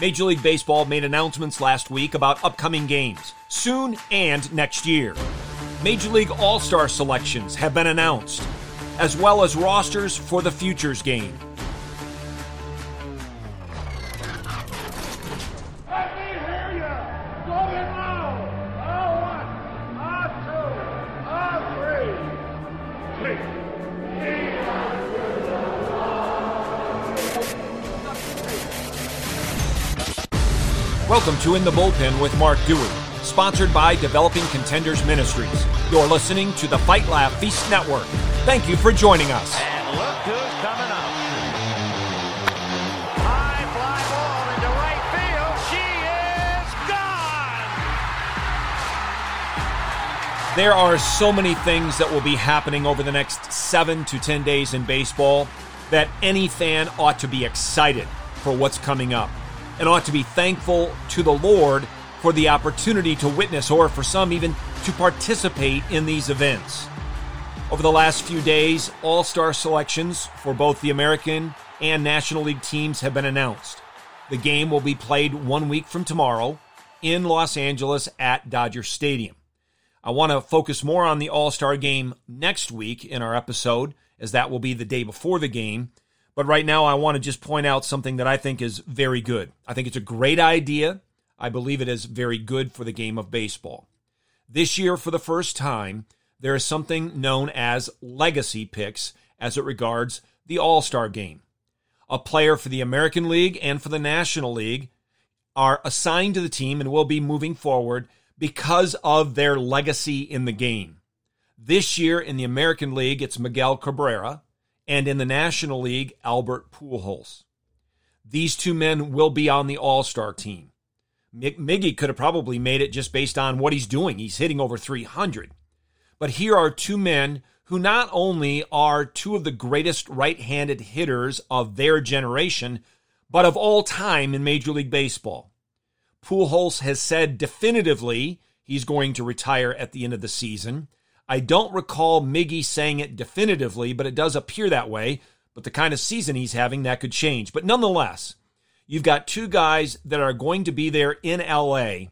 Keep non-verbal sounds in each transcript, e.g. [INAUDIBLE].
Major League Baseball made announcements last week about upcoming games, soon and next year. Major League All Star selections have been announced, as well as rosters for the Futures game. To In the Bullpen with Mark Dewey, sponsored by Developing Contenders Ministries. You're listening to the Fight Laugh Feast Network. Thank you for joining us. And look who's coming up. High fly ball into right field. She is gone. There are so many things that will be happening over the next seven to 10 days in baseball that any fan ought to be excited for what's coming up and ought to be thankful to the Lord for the opportunity to witness or for some even to participate in these events. Over the last few days, all star selections for both the American and National League teams have been announced. The game will be played one week from tomorrow in Los Angeles at Dodger Stadium. I want to focus more on the All Star game next week in our episode, as that will be the day before the game. But right now, I want to just point out something that I think is very good. I think it's a great idea. I believe it is very good for the game of baseball. This year, for the first time, there is something known as legacy picks as it regards the All Star game. A player for the American League and for the National League are assigned to the team and will be moving forward because of their legacy in the game. This year in the American League, it's Miguel Cabrera and in the National League, Albert Pujols. These two men will be on the All Star team. Miggy could have probably made it just based on what he's doing. He's hitting over 300. But here are two men who not only are two of the greatest right handed hitters of their generation, but of all time in Major League Baseball. Pujols has said definitively he's going to retire at the end of the season. I don't recall Miggy saying it definitively, but it does appear that way. But the kind of season he's having, that could change. But nonetheless, you've got two guys that are going to be there in LA,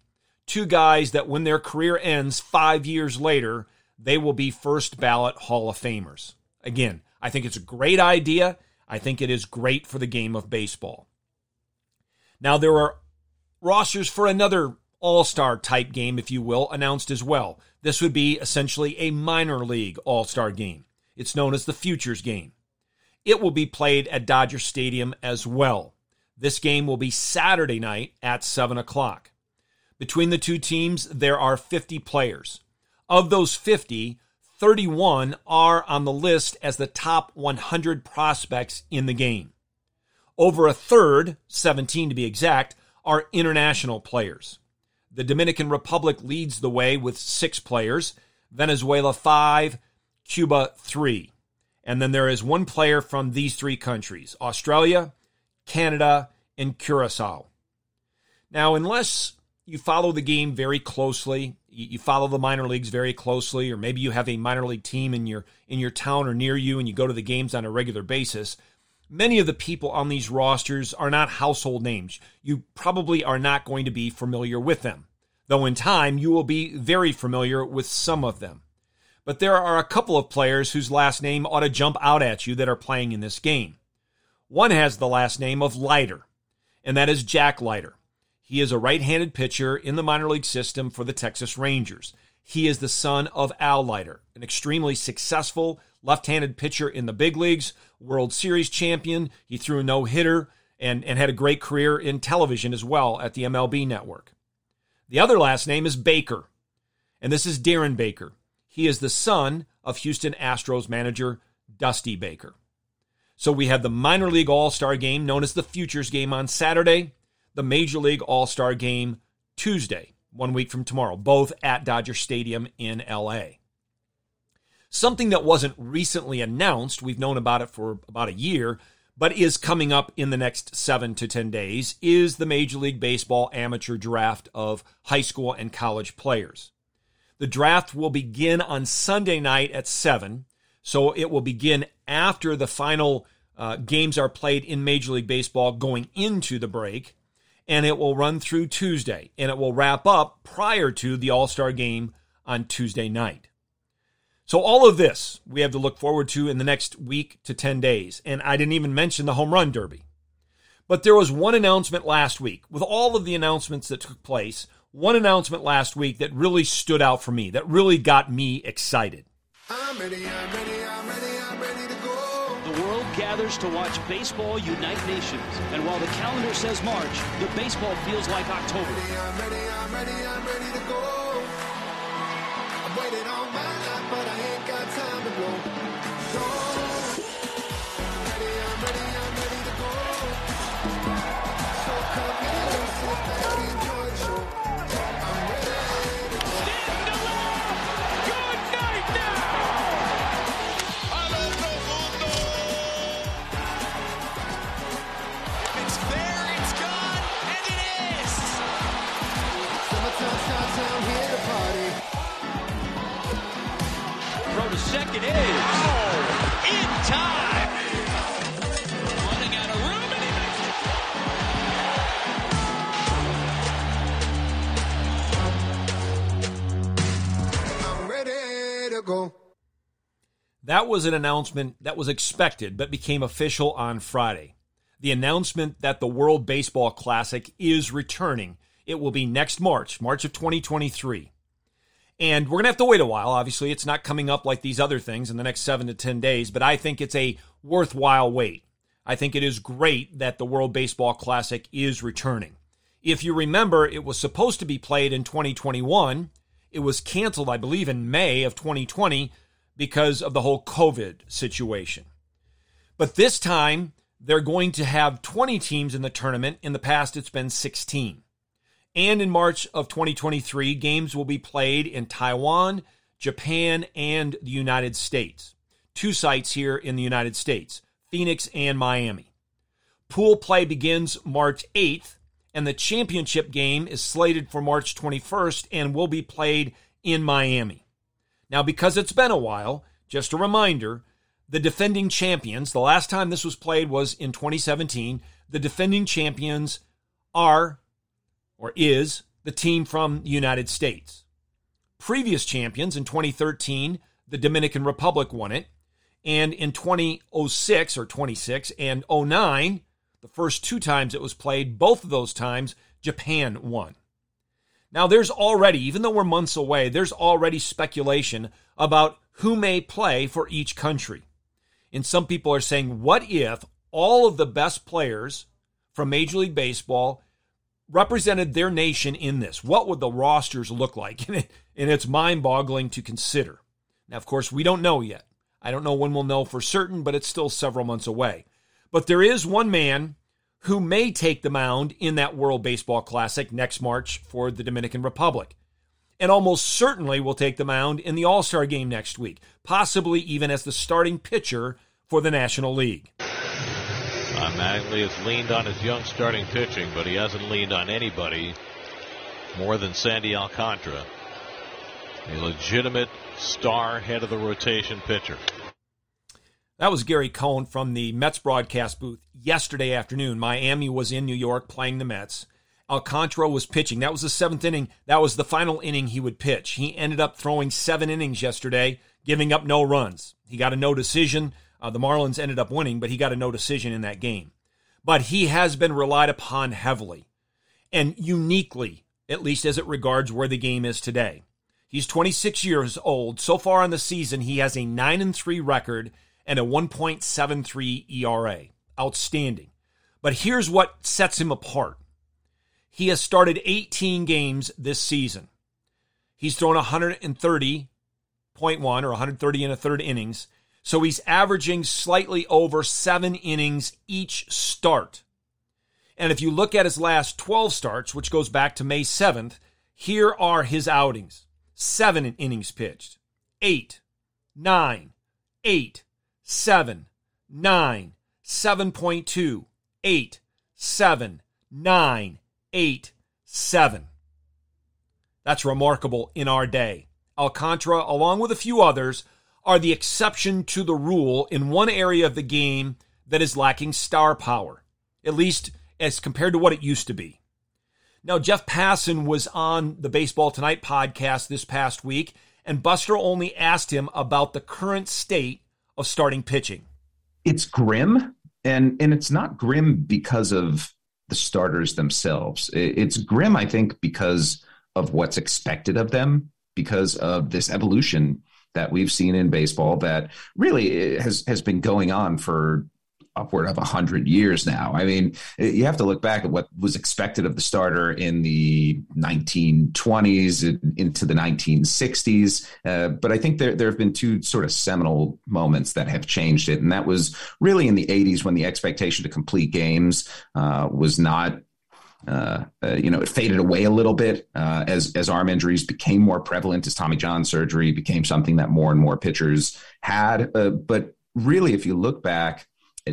two guys that when their career ends five years later, they will be first ballot Hall of Famers. Again, I think it's a great idea. I think it is great for the game of baseball. Now, there are rosters for another all star type game, if you will, announced as well. This would be essentially a minor league all star game. It's known as the Futures Game. It will be played at Dodger Stadium as well. This game will be Saturday night at 7 o'clock. Between the two teams, there are 50 players. Of those 50, 31 are on the list as the top 100 prospects in the game. Over a third, 17 to be exact, are international players. The Dominican Republic leads the way with six players, Venezuela five, Cuba three. And then there is one player from these three countries Australia, Canada, and Curacao. Now, unless you follow the game very closely, you follow the minor leagues very closely, or maybe you have a minor league team in your in your town or near you and you go to the games on a regular basis, many of the people on these rosters are not household names. You probably are not going to be familiar with them, though in time you will be very familiar with some of them. But there are a couple of players whose last name ought to jump out at you that are playing in this game. One has the last name of Leiter, and that is Jack Leiter. He is a right handed pitcher in the minor league system for the Texas Rangers. He is the son of Al Leiter, an extremely successful left handed pitcher in the big leagues, World Series champion. He threw a no hitter and, and had a great career in television as well at the MLB network. The other last name is Baker, and this is Darren Baker. He is the son of Houston Astros manager Dusty Baker. So we have the minor league all star game known as the Futures game on Saturday, the Major League All Star game Tuesday, one week from tomorrow, both at Dodger Stadium in LA. Something that wasn't recently announced, we've known about it for about a year, but is coming up in the next seven to 10 days, is the Major League Baseball amateur draft of high school and college players. The draft will begin on Sunday night at 7, so it will begin after the final uh, games are played in Major League Baseball going into the break. and it will run through Tuesday, and it will wrap up prior to the All Star game on Tuesday night. So, all of this we have to look forward to in the next week to 10 days. And I didn't even mention the home run derby. But there was one announcement last week, with all of the announcements that took place, one announcement last week that really stood out for me, that really got me excited. I'm ready, I'm ready, I'm ready, I'm ready to go. The world gathers to watch baseball unite nations. And while the calendar says March, the baseball feels like October. I'm ready, I'm ready, I'm ready to go. That was an announcement that was expected but became official on Friday. The announcement that the World Baseball Classic is returning. It will be next March, March of 2023. And we're going to have to wait a while. Obviously, it's not coming up like these other things in the next seven to 10 days, but I think it's a worthwhile wait. I think it is great that the World Baseball Classic is returning. If you remember, it was supposed to be played in 2021. It was canceled, I believe, in May of 2020 because of the whole COVID situation. But this time, they're going to have 20 teams in the tournament. In the past, it's been 16. And in March of 2023, games will be played in Taiwan, Japan, and the United States. Two sites here in the United States Phoenix and Miami. Pool play begins March 8th, and the championship game is slated for March 21st and will be played in Miami. Now, because it's been a while, just a reminder the defending champions, the last time this was played was in 2017. The defending champions are or is, the team from the United States. Previous champions in 2013, the Dominican Republic won it. And in 2006 or 26 and 09, the first two times it was played, both of those times, Japan won. Now, there's already, even though we're months away, there's already speculation about who may play for each country. And some people are saying, what if all of the best players from Major League Baseball represented their nation in this, what would the rosters look like? [LAUGHS] and it's mind boggling to consider. Now, of course, we don't know yet. I don't know when we'll know for certain, but it's still several months away. But there is one man who may take the mound in that World Baseball Classic next March for the Dominican Republic. And almost certainly will take the mound in the All Star game next week, possibly even as the starting pitcher for the National League. Uh, Mattingly has leaned on his young starting pitching, but he hasn't leaned on anybody more than Sandy Alcantara, a legitimate star head of the rotation pitcher. That was Gary Cohen from the Mets broadcast booth yesterday afternoon. Miami was in New York playing the Mets. Alcantara was pitching. That was the seventh inning. That was the final inning he would pitch. He ended up throwing seven innings yesterday, giving up no runs. He got a no decision. Uh, the Marlins ended up winning, but he got a no decision in that game. But he has been relied upon heavily and uniquely, at least as it regards where the game is today. He's 26 years old. So far in the season, he has a 9 and 3 record and a 1.73 ERA. Outstanding. But here's what sets him apart. He has started 18 games this season. He's thrown 130.1 or 130 and a third innings so he's averaging slightly over seven innings each start. And if you look at his last 12 starts, which goes back to May 7th, here are his outings seven innings pitched, eight, nine, eight, seven, nine, 7.2, eight, seven, nine, eight, seven. That's remarkable in our day. Alcantara, along with a few others, are the exception to the rule in one area of the game that is lacking star power, at least as compared to what it used to be. Now, Jeff Passan was on the Baseball Tonight podcast this past week, and Buster only asked him about the current state of starting pitching. It's grim, and and it's not grim because of the starters themselves. It's grim, I think, because of what's expected of them, because of this evolution that we've seen in baseball that really eh, has has been going on for upward of 100 years now. I mean, you have to look back at what was expected of the starter in the 1920s into the 1960s. Uh, but I think there, there have been two sort of seminal moments that have changed it. And that was really in the 80s when the expectation to complete games uh, was not uh, uh, you know, it faded away a little bit uh, as as arm injuries became more prevalent, as Tommy John surgery became something that more and more pitchers had. Uh, but really, if you look back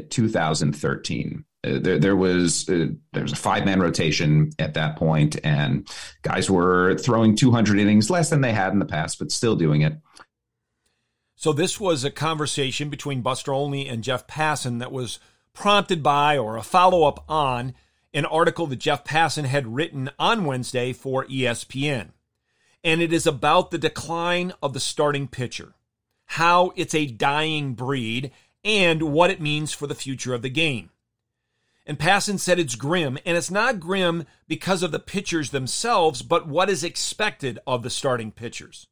2013. Uh, there, there was uh, there was a five man rotation at that point, and guys were throwing 200 innings less than they had in the past, but still doing it. So this was a conversation between Buster Olney and Jeff Passan that was prompted by or a follow up on an article that Jeff Passan had written on Wednesday for ESPN. And it is about the decline of the starting pitcher, how it's a dying breed, and what it means for the future of the game. And Passan said it's grim, and it's not grim because of the pitchers themselves, but what is expected of the starting pitchers.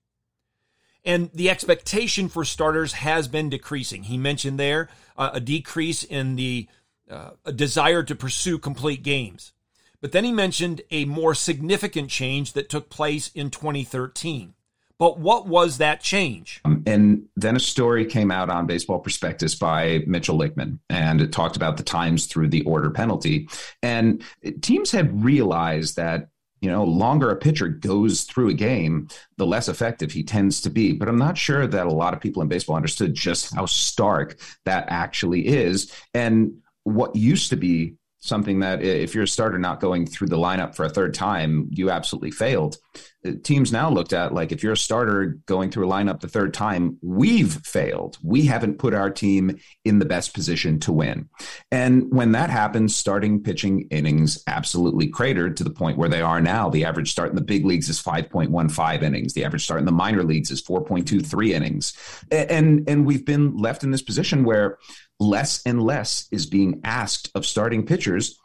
And the expectation for starters has been decreasing. He mentioned there uh, a decrease in the uh, desire to pursue complete games. But then he mentioned a more significant change that took place in 2013. But what was that change? Um, and then a story came out on Baseball Prospectus by Mitchell Lichtman, and it talked about the times through the order penalty. And teams had realized that you know, longer a pitcher goes through a game, the less effective he tends to be. But I'm not sure that a lot of people in baseball understood just how stark that actually is. And what used to be something that if you're a starter not going through the lineup for a third time, you absolutely failed. Teams now looked at like if you're a starter going through a lineup the third time, we've failed. We haven't put our team in the best position to win. And when that happens, starting pitching innings absolutely cratered to the point where they are now. The average start in the big leagues is 5.15 innings. The average start in the minor leagues is 4.23 innings. And and we've been left in this position where less and less is being asked of starting pitchers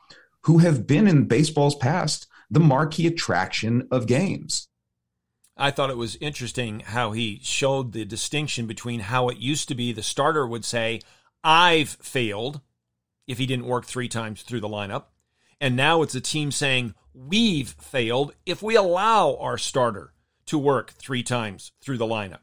who have been in baseball's past the marquee attraction of games. I thought it was interesting how he showed the distinction between how it used to be the starter would say, I've failed if he didn't work three times through the lineup. And now it's a team saying, We've failed if we allow our starter to work three times through the lineup.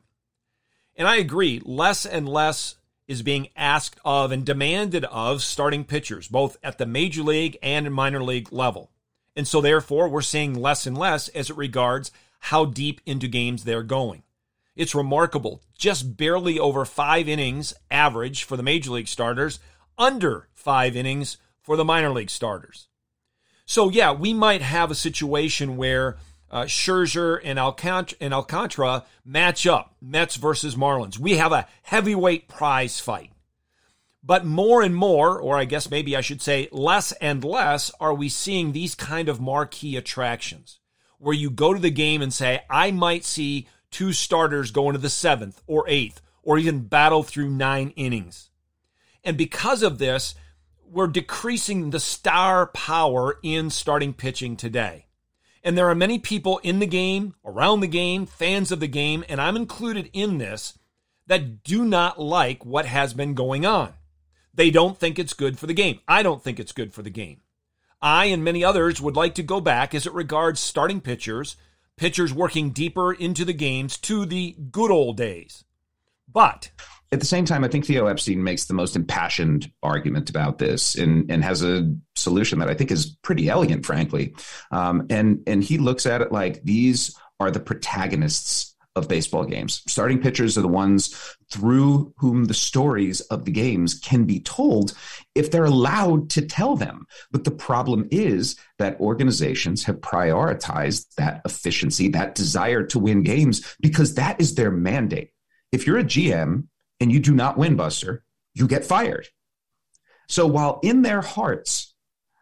And I agree, less and less is being asked of and demanded of starting pitchers, both at the major league and minor league level. And so, therefore, we're seeing less and less as it regards how deep into games they're going. It's remarkable. Just barely over five innings average for the major league starters, under five innings for the minor league starters. So, yeah, we might have a situation where uh, Scherzer and, Alcant- and Alcantara match up, Mets versus Marlins. We have a heavyweight prize fight. But more and more, or I guess maybe I should say less and less, are we seeing these kind of marquee attractions where you go to the game and say, I might see two starters go into the seventh or eighth or even battle through nine innings. And because of this, we're decreasing the star power in starting pitching today. And there are many people in the game, around the game, fans of the game, and I'm included in this, that do not like what has been going on. They don't think it's good for the game. I don't think it's good for the game. I and many others would like to go back as it regards starting pitchers, pitchers working deeper into the games to the good old days. But at the same time, I think Theo Epstein makes the most impassioned argument about this and, and has a solution that I think is pretty elegant, frankly. Um, and, and he looks at it like these are the protagonists of baseball games. Starting pitchers are the ones through whom the stories of the games can be told if they're allowed to tell them. But the problem is that organizations have prioritized that efficiency, that desire to win games, because that is their mandate. If you're a GM and you do not win, Buster, you get fired. So while in their hearts,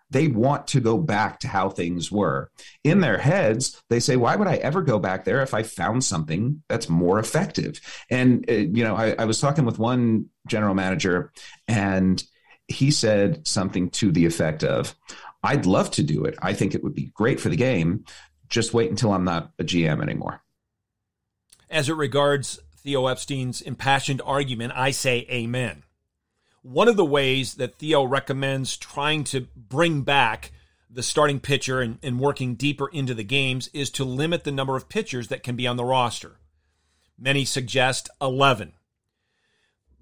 they want to go back to how things were. In their heads, they say, why would I ever go back there if I found something that's more effective? And, uh, you know, I, I was talking with one general manager and he said something to the effect of, I'd love to do it. I think it would be great for the game. Just wait until I'm not a GM anymore. As it regards Theo Epstein's impassioned argument, I say amen. One of the ways that Theo recommends trying to bring back the starting pitcher and, and, working deeper into the games is to limit the number of pitchers that can be on the roster. Many suggest 11.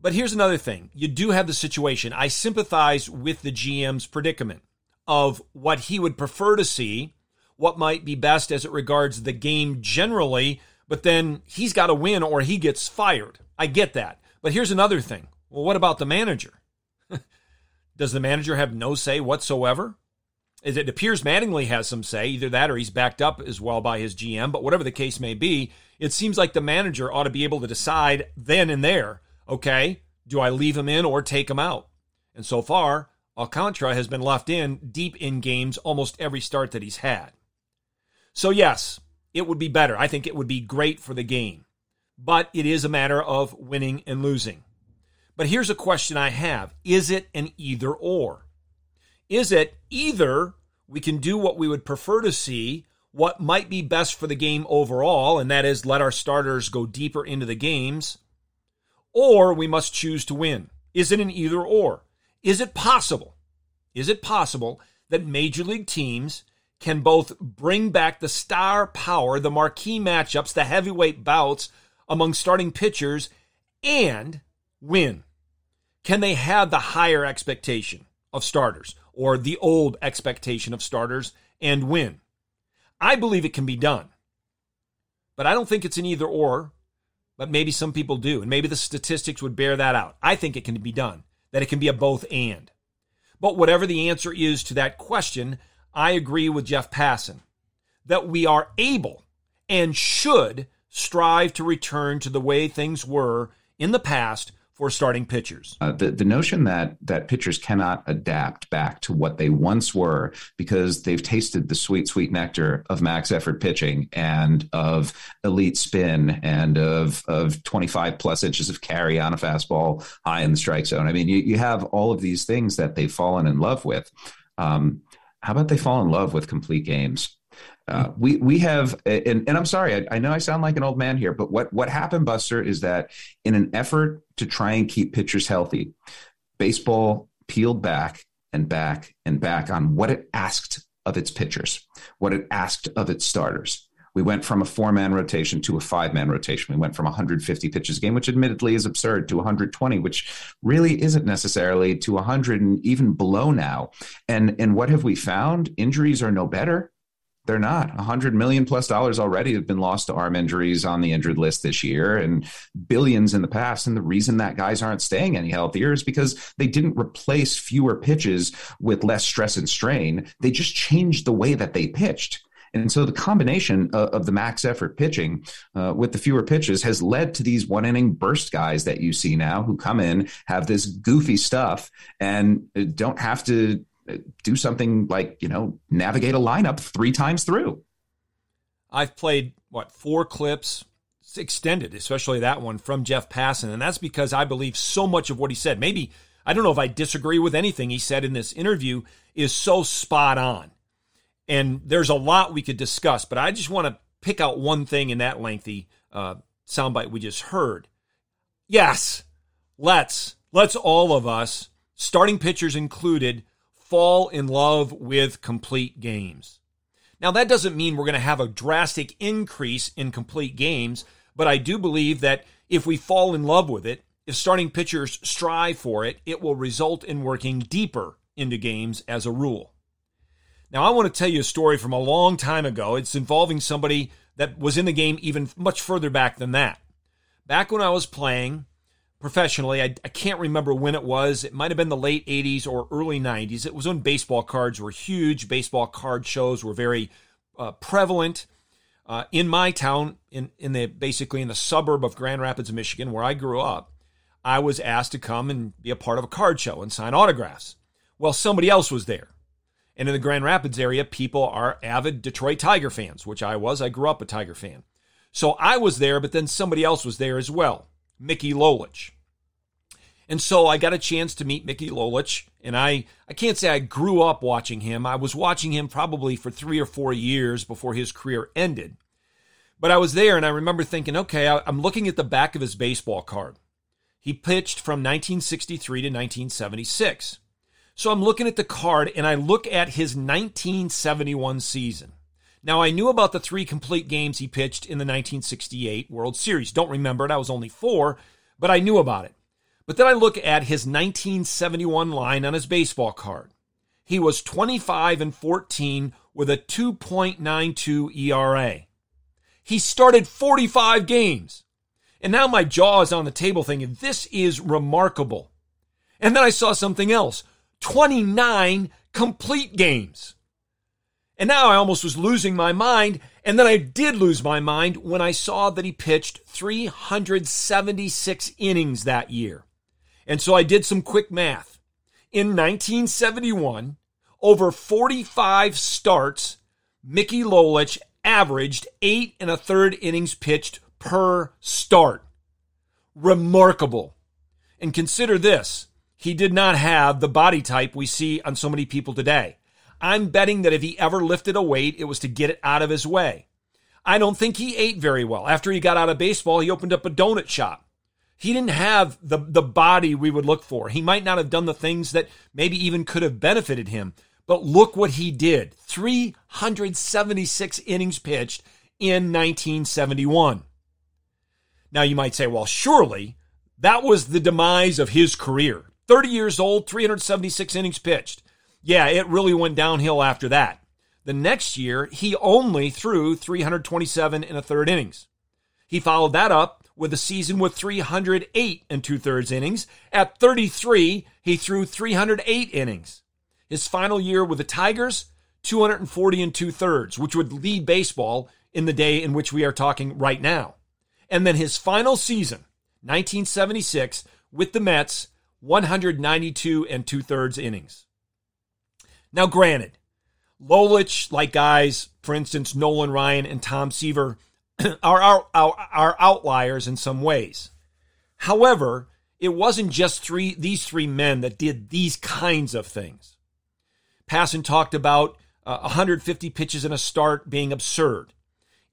But here's another thing you do have the situation. I sympathize with the GM's predicament of what he would prefer to see, what might be best as it regards the game generally, but then he's got to win or he gets fired. I get that. But here's another thing well, what about the manager? [LAUGHS] Does the manager have no say whatsoever? It appears Mattingly has some say, either that or he's backed up as well by his GM, but whatever the case may be, it seems like the manager ought to be able to decide then and there, okay, do I leave him in or take him out? And so far, Alcantara has been left in deep in games almost every start that he's had. So, yes, it would be better. I think it would be great for the game. But it is a matter of winning and losing. But here's a question I have Is it an either or? Is it either we can do what we would prefer to see, what might be best for the game overall, and that is let our starters go deeper into the games, or we must choose to win? Is it an either or? Is it possible? Is it possible that major league teams can both bring back the star power, the marquee matchups, the heavyweight bouts among starting pitchers, and win? Can they have the higher expectation of starters or the old expectation of starters and win? I believe it can be done. But I don't think it's an either or, but maybe some people do. And maybe the statistics would bear that out. I think it can be done, that it can be a both and. But whatever the answer is to that question, I agree with Jeff Passan that we are able and should strive to return to the way things were in the past for starting pitchers. Uh, the the notion that that pitchers cannot adapt back to what they once were because they've tasted the sweet sweet nectar of max effort pitching and of elite spin and of of 25 plus inches of carry on a fastball high in the strike zone. I mean, you you have all of these things that they've fallen in love with. Um, how about they fall in love with complete games? Uh, we we have, and, and I'm sorry, I, I, know I sound like an old man here, but what what happened, Buster, is that in an effort to try and keep pitchers healthy, baseball peeled back and back and back on what it asked of its pitchers, what it asked of its starters. We went from a four man rotation to a five man rotation. We went from 150 pitches a game, which admittedly is absurd, to 120, which really isn't necessarily to 100 and even below now. And and what have we found? Injuries are no better. They're not. A hundred million plus dollars already have been lost to arm injuries on the injured list this year, and billions in the past. And the reason that guys aren't staying any healthier is because they didn't replace fewer pitches with less stress and strain. They just changed the way that they pitched. And so the combination of, of the max effort pitching uh, with the fewer pitches has led to these one inning burst guys that you see now who come in, have this goofy stuff, and uh, don't have to do something like you know navigate a lineup three times through. I've played what four clips extended, especially that one from Jeff Passan, and that's because I believe so much of what he said. Maybe I don't know if I disagree with anything he said in this interview is so spot on. And there's a lot we could discuss, but I just want to pick out one thing in that lengthy uh, soundbite we just heard. Yes, let's let's all of us, starting pitchers included, fall in love with complete games. Now, that doesn't mean we're going to have a drastic increase in complete games, but I do believe that if we fall in love with it, if starting pitchers strive for it, it will result in working deeper into games as a rule. Now, I want to tell you a story from a long time ago. It's involving somebody that was in the game even much further back than that. Back when I was playing, professionally. I, I, can't remember when it was. It might have been the late 80s or early 90s. It was when baseball cards were huge. Baseball card shows were very uh, prevalent. Uh, in my town, in, in the basically in the suburb of Grand Rapids, Michigan, where I grew up, I was asked to come and be a part of a card show and sign autographs. Well, somebody else was there. And in the Grand Rapids area, people are avid Detroit Tiger fans, which I was. I grew up a Tiger fan. So I was there, but then somebody else was there as well, Mickey Lolich. And so I got a chance to meet Mickey Lolich, and I, I can't say I grew up watching him. I was watching him probably for three or four years before his career ended. But I was there, and I remember thinking, okay, I'm looking at the back of his baseball card. He pitched from 1963 to 1976. So I'm looking at the card, and I look at his 1971 season. Now, I knew about the three complete games he pitched in the 1968 World Series. Don't remember it, I was only four, but I knew about it. But then I look at his 1971 line on his baseball card. He was 25 and 14 with a 2.92 ERA. He started 45 games. And now my jaw is on the table thinking, this is remarkable. And then I saw something else 29 complete games. And now I almost was losing my mind. And then I did lose my mind when I saw that he pitched 376 innings that year. And so I did some quick math. In 1971, over 45 starts, Mickey Lolich averaged eight and a third innings pitched per start. Remarkable. And consider this he did not have the body type we see on so many people today. I'm betting that if he ever lifted a weight, it was to get it out of his way. I don't think he ate very well. After he got out of baseball, he opened up a donut shop. He didn't have the, the body we would look for. He might not have done the things that maybe even could have benefited him. But look what he did 376 innings pitched in 1971. Now you might say, well, surely that was the demise of his career. 30 years old, 376 innings pitched. Yeah, it really went downhill after that. The next year, he only threw 327 and a third innings. He followed that up with a season with 308 and two thirds innings. At 33, he threw 308 innings. His final year with the Tigers, 240 and two thirds, which would lead baseball in the day in which we are talking right now. And then his final season, 1976, with the Mets, 192 and two thirds innings. Now, granted, Lolich, like guys, for instance, Nolan Ryan and Tom Seaver, [CLEARS THROAT] are, are, are outliers in some ways. However, it wasn't just three these three men that did these kinds of things. Passan talked about uh, 150 pitches in a start being absurd.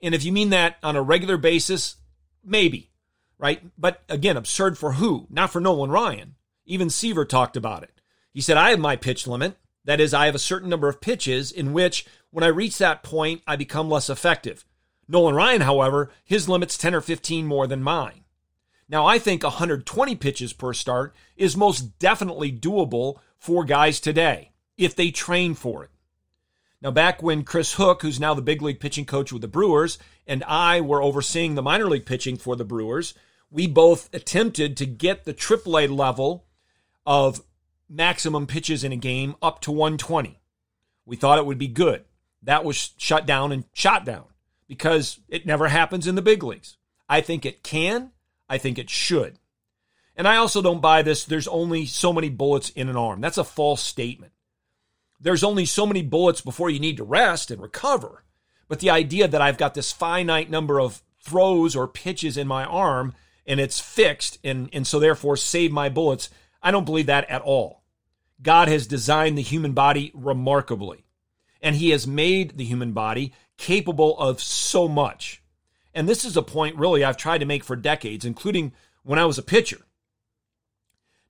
And if you mean that on a regular basis, maybe, right? But again, absurd for who? Not for Nolan Ryan. Even Seaver talked about it. He said, I have my pitch limit. That is, I have a certain number of pitches in which, when I reach that point, I become less effective. Nolan Ryan, however, his limit's 10 or 15 more than mine. Now, I think 120 pitches per start is most definitely doable for guys today if they train for it. Now, back when Chris Hook, who's now the big league pitching coach with the Brewers, and I were overseeing the minor league pitching for the Brewers, we both attempted to get the AAA level of maximum pitches in a game up to 120. We thought it would be good. That was shut down and shot down because it never happens in the big leagues. I think it can. I think it should. And I also don't buy this there's only so many bullets in an arm. That's a false statement. There's only so many bullets before you need to rest and recover. But the idea that I've got this finite number of throws or pitches in my arm and it's fixed and, and so therefore save my bullets, I don't believe that at all. God has designed the human body remarkably. And he has made the human body capable of so much. And this is a point really I've tried to make for decades, including when I was a pitcher.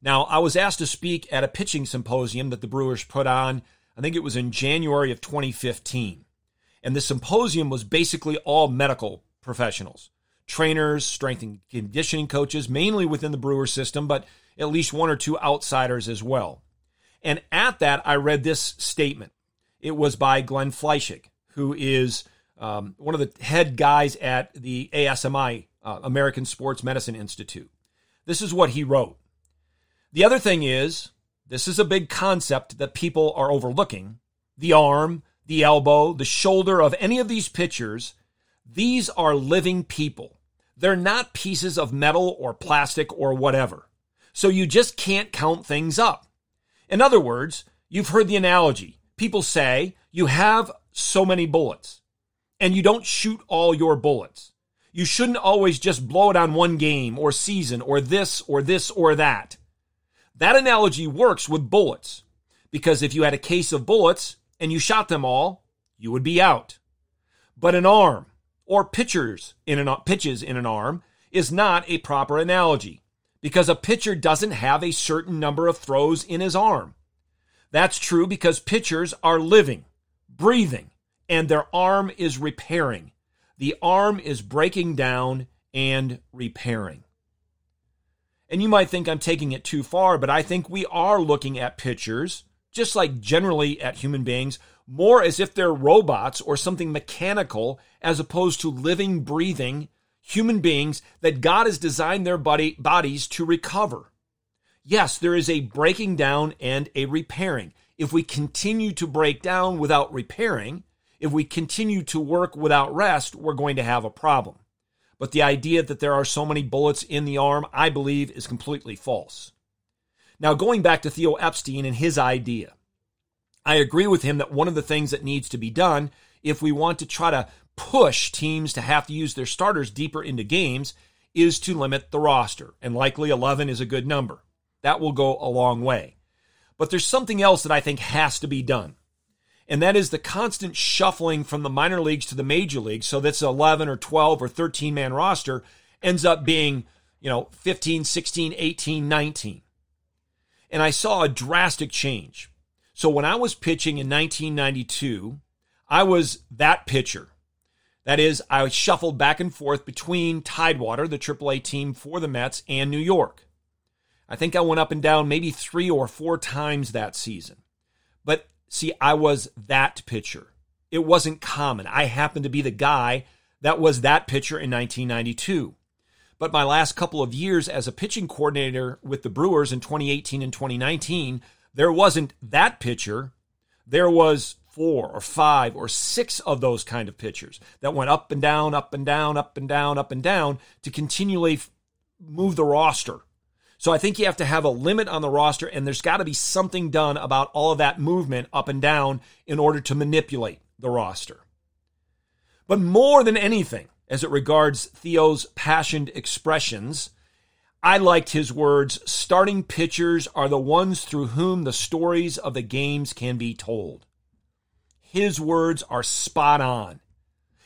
Now, I was asked to speak at a pitching symposium that the Brewers put on, I think it was in January of 2015. And the symposium was basically all medical professionals, trainers, strength and conditioning coaches, mainly within the Brewer system, but at least one or two outsiders as well. And at that, I read this statement. It was by Glenn Fleisig, who is um, one of the head guys at the ASMI, uh, American Sports Medicine Institute. This is what he wrote. The other thing is, this is a big concept that people are overlooking. The arm, the elbow, the shoulder of any of these pitchers, these are living people. They're not pieces of metal or plastic or whatever. So you just can't count things up. In other words, you've heard the analogy people say you have so many bullets and you don't shoot all your bullets. You shouldn't always just blow it on one game or season or this or this or that. That analogy works with bullets because if you had a case of bullets and you shot them all, you would be out. But an arm or pitchers in an pitches in an arm is not a proper analogy because a pitcher doesn't have a certain number of throws in his arm. That's true because pitchers are living, breathing, and their arm is repairing. The arm is breaking down and repairing. And you might think I'm taking it too far, but I think we are looking at pitchers, just like generally at human beings, more as if they're robots or something mechanical as opposed to living, breathing human beings that God has designed their body, bodies to recover. Yes, there is a breaking down and a repairing. If we continue to break down without repairing, if we continue to work without rest, we're going to have a problem. But the idea that there are so many bullets in the arm, I believe, is completely false. Now, going back to Theo Epstein and his idea, I agree with him that one of the things that needs to be done if we want to try to push teams to have to use their starters deeper into games is to limit the roster. And likely 11 is a good number. That will go a long way. But there's something else that I think has to be done. And that is the constant shuffling from the minor leagues to the major leagues. So that's 11 or 12 or 13 man roster ends up being, you know, 15, 16, 18, 19. And I saw a drastic change. So when I was pitching in 1992, I was that pitcher. That is, I shuffled back and forth between Tidewater, the AAA team for the Mets, and New York. I think I went up and down maybe three or four times that season. But see, I was that pitcher. It wasn't common. I happened to be the guy that was that pitcher in 1992. But my last couple of years as a pitching coordinator with the Brewers in 2018 and 2019, there wasn't that pitcher. There was four or five or six of those kind of pitchers that went up and down, up and down, up and down, up and down to continually move the roster. So I think you have to have a limit on the roster, and there's got to be something done about all of that movement up and down in order to manipulate the roster. But more than anything, as it regards Theo's passionate expressions, I liked his words starting pitchers are the ones through whom the stories of the games can be told. His words are spot on.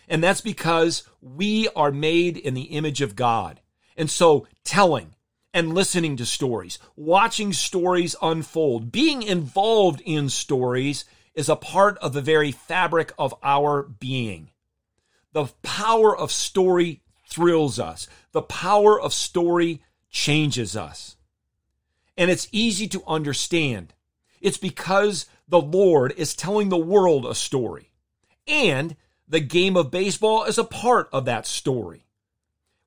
And that's because we are made in the image of God. And so telling and listening to stories, watching stories unfold, being involved in stories is a part of the very fabric of our being. The power of story thrills us. The power of story changes us. And it's easy to understand. It's because the Lord is telling the world a story. And the game of baseball is a part of that story.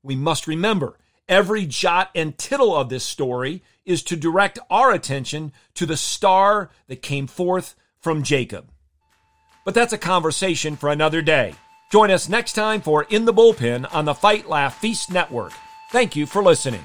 We must remember every jot and tittle of this story is to direct our attention to the star that came forth from Jacob. But that's a conversation for another day. Join us next time for In the Bullpen on the Fight Laugh Feast Network. Thank you for listening.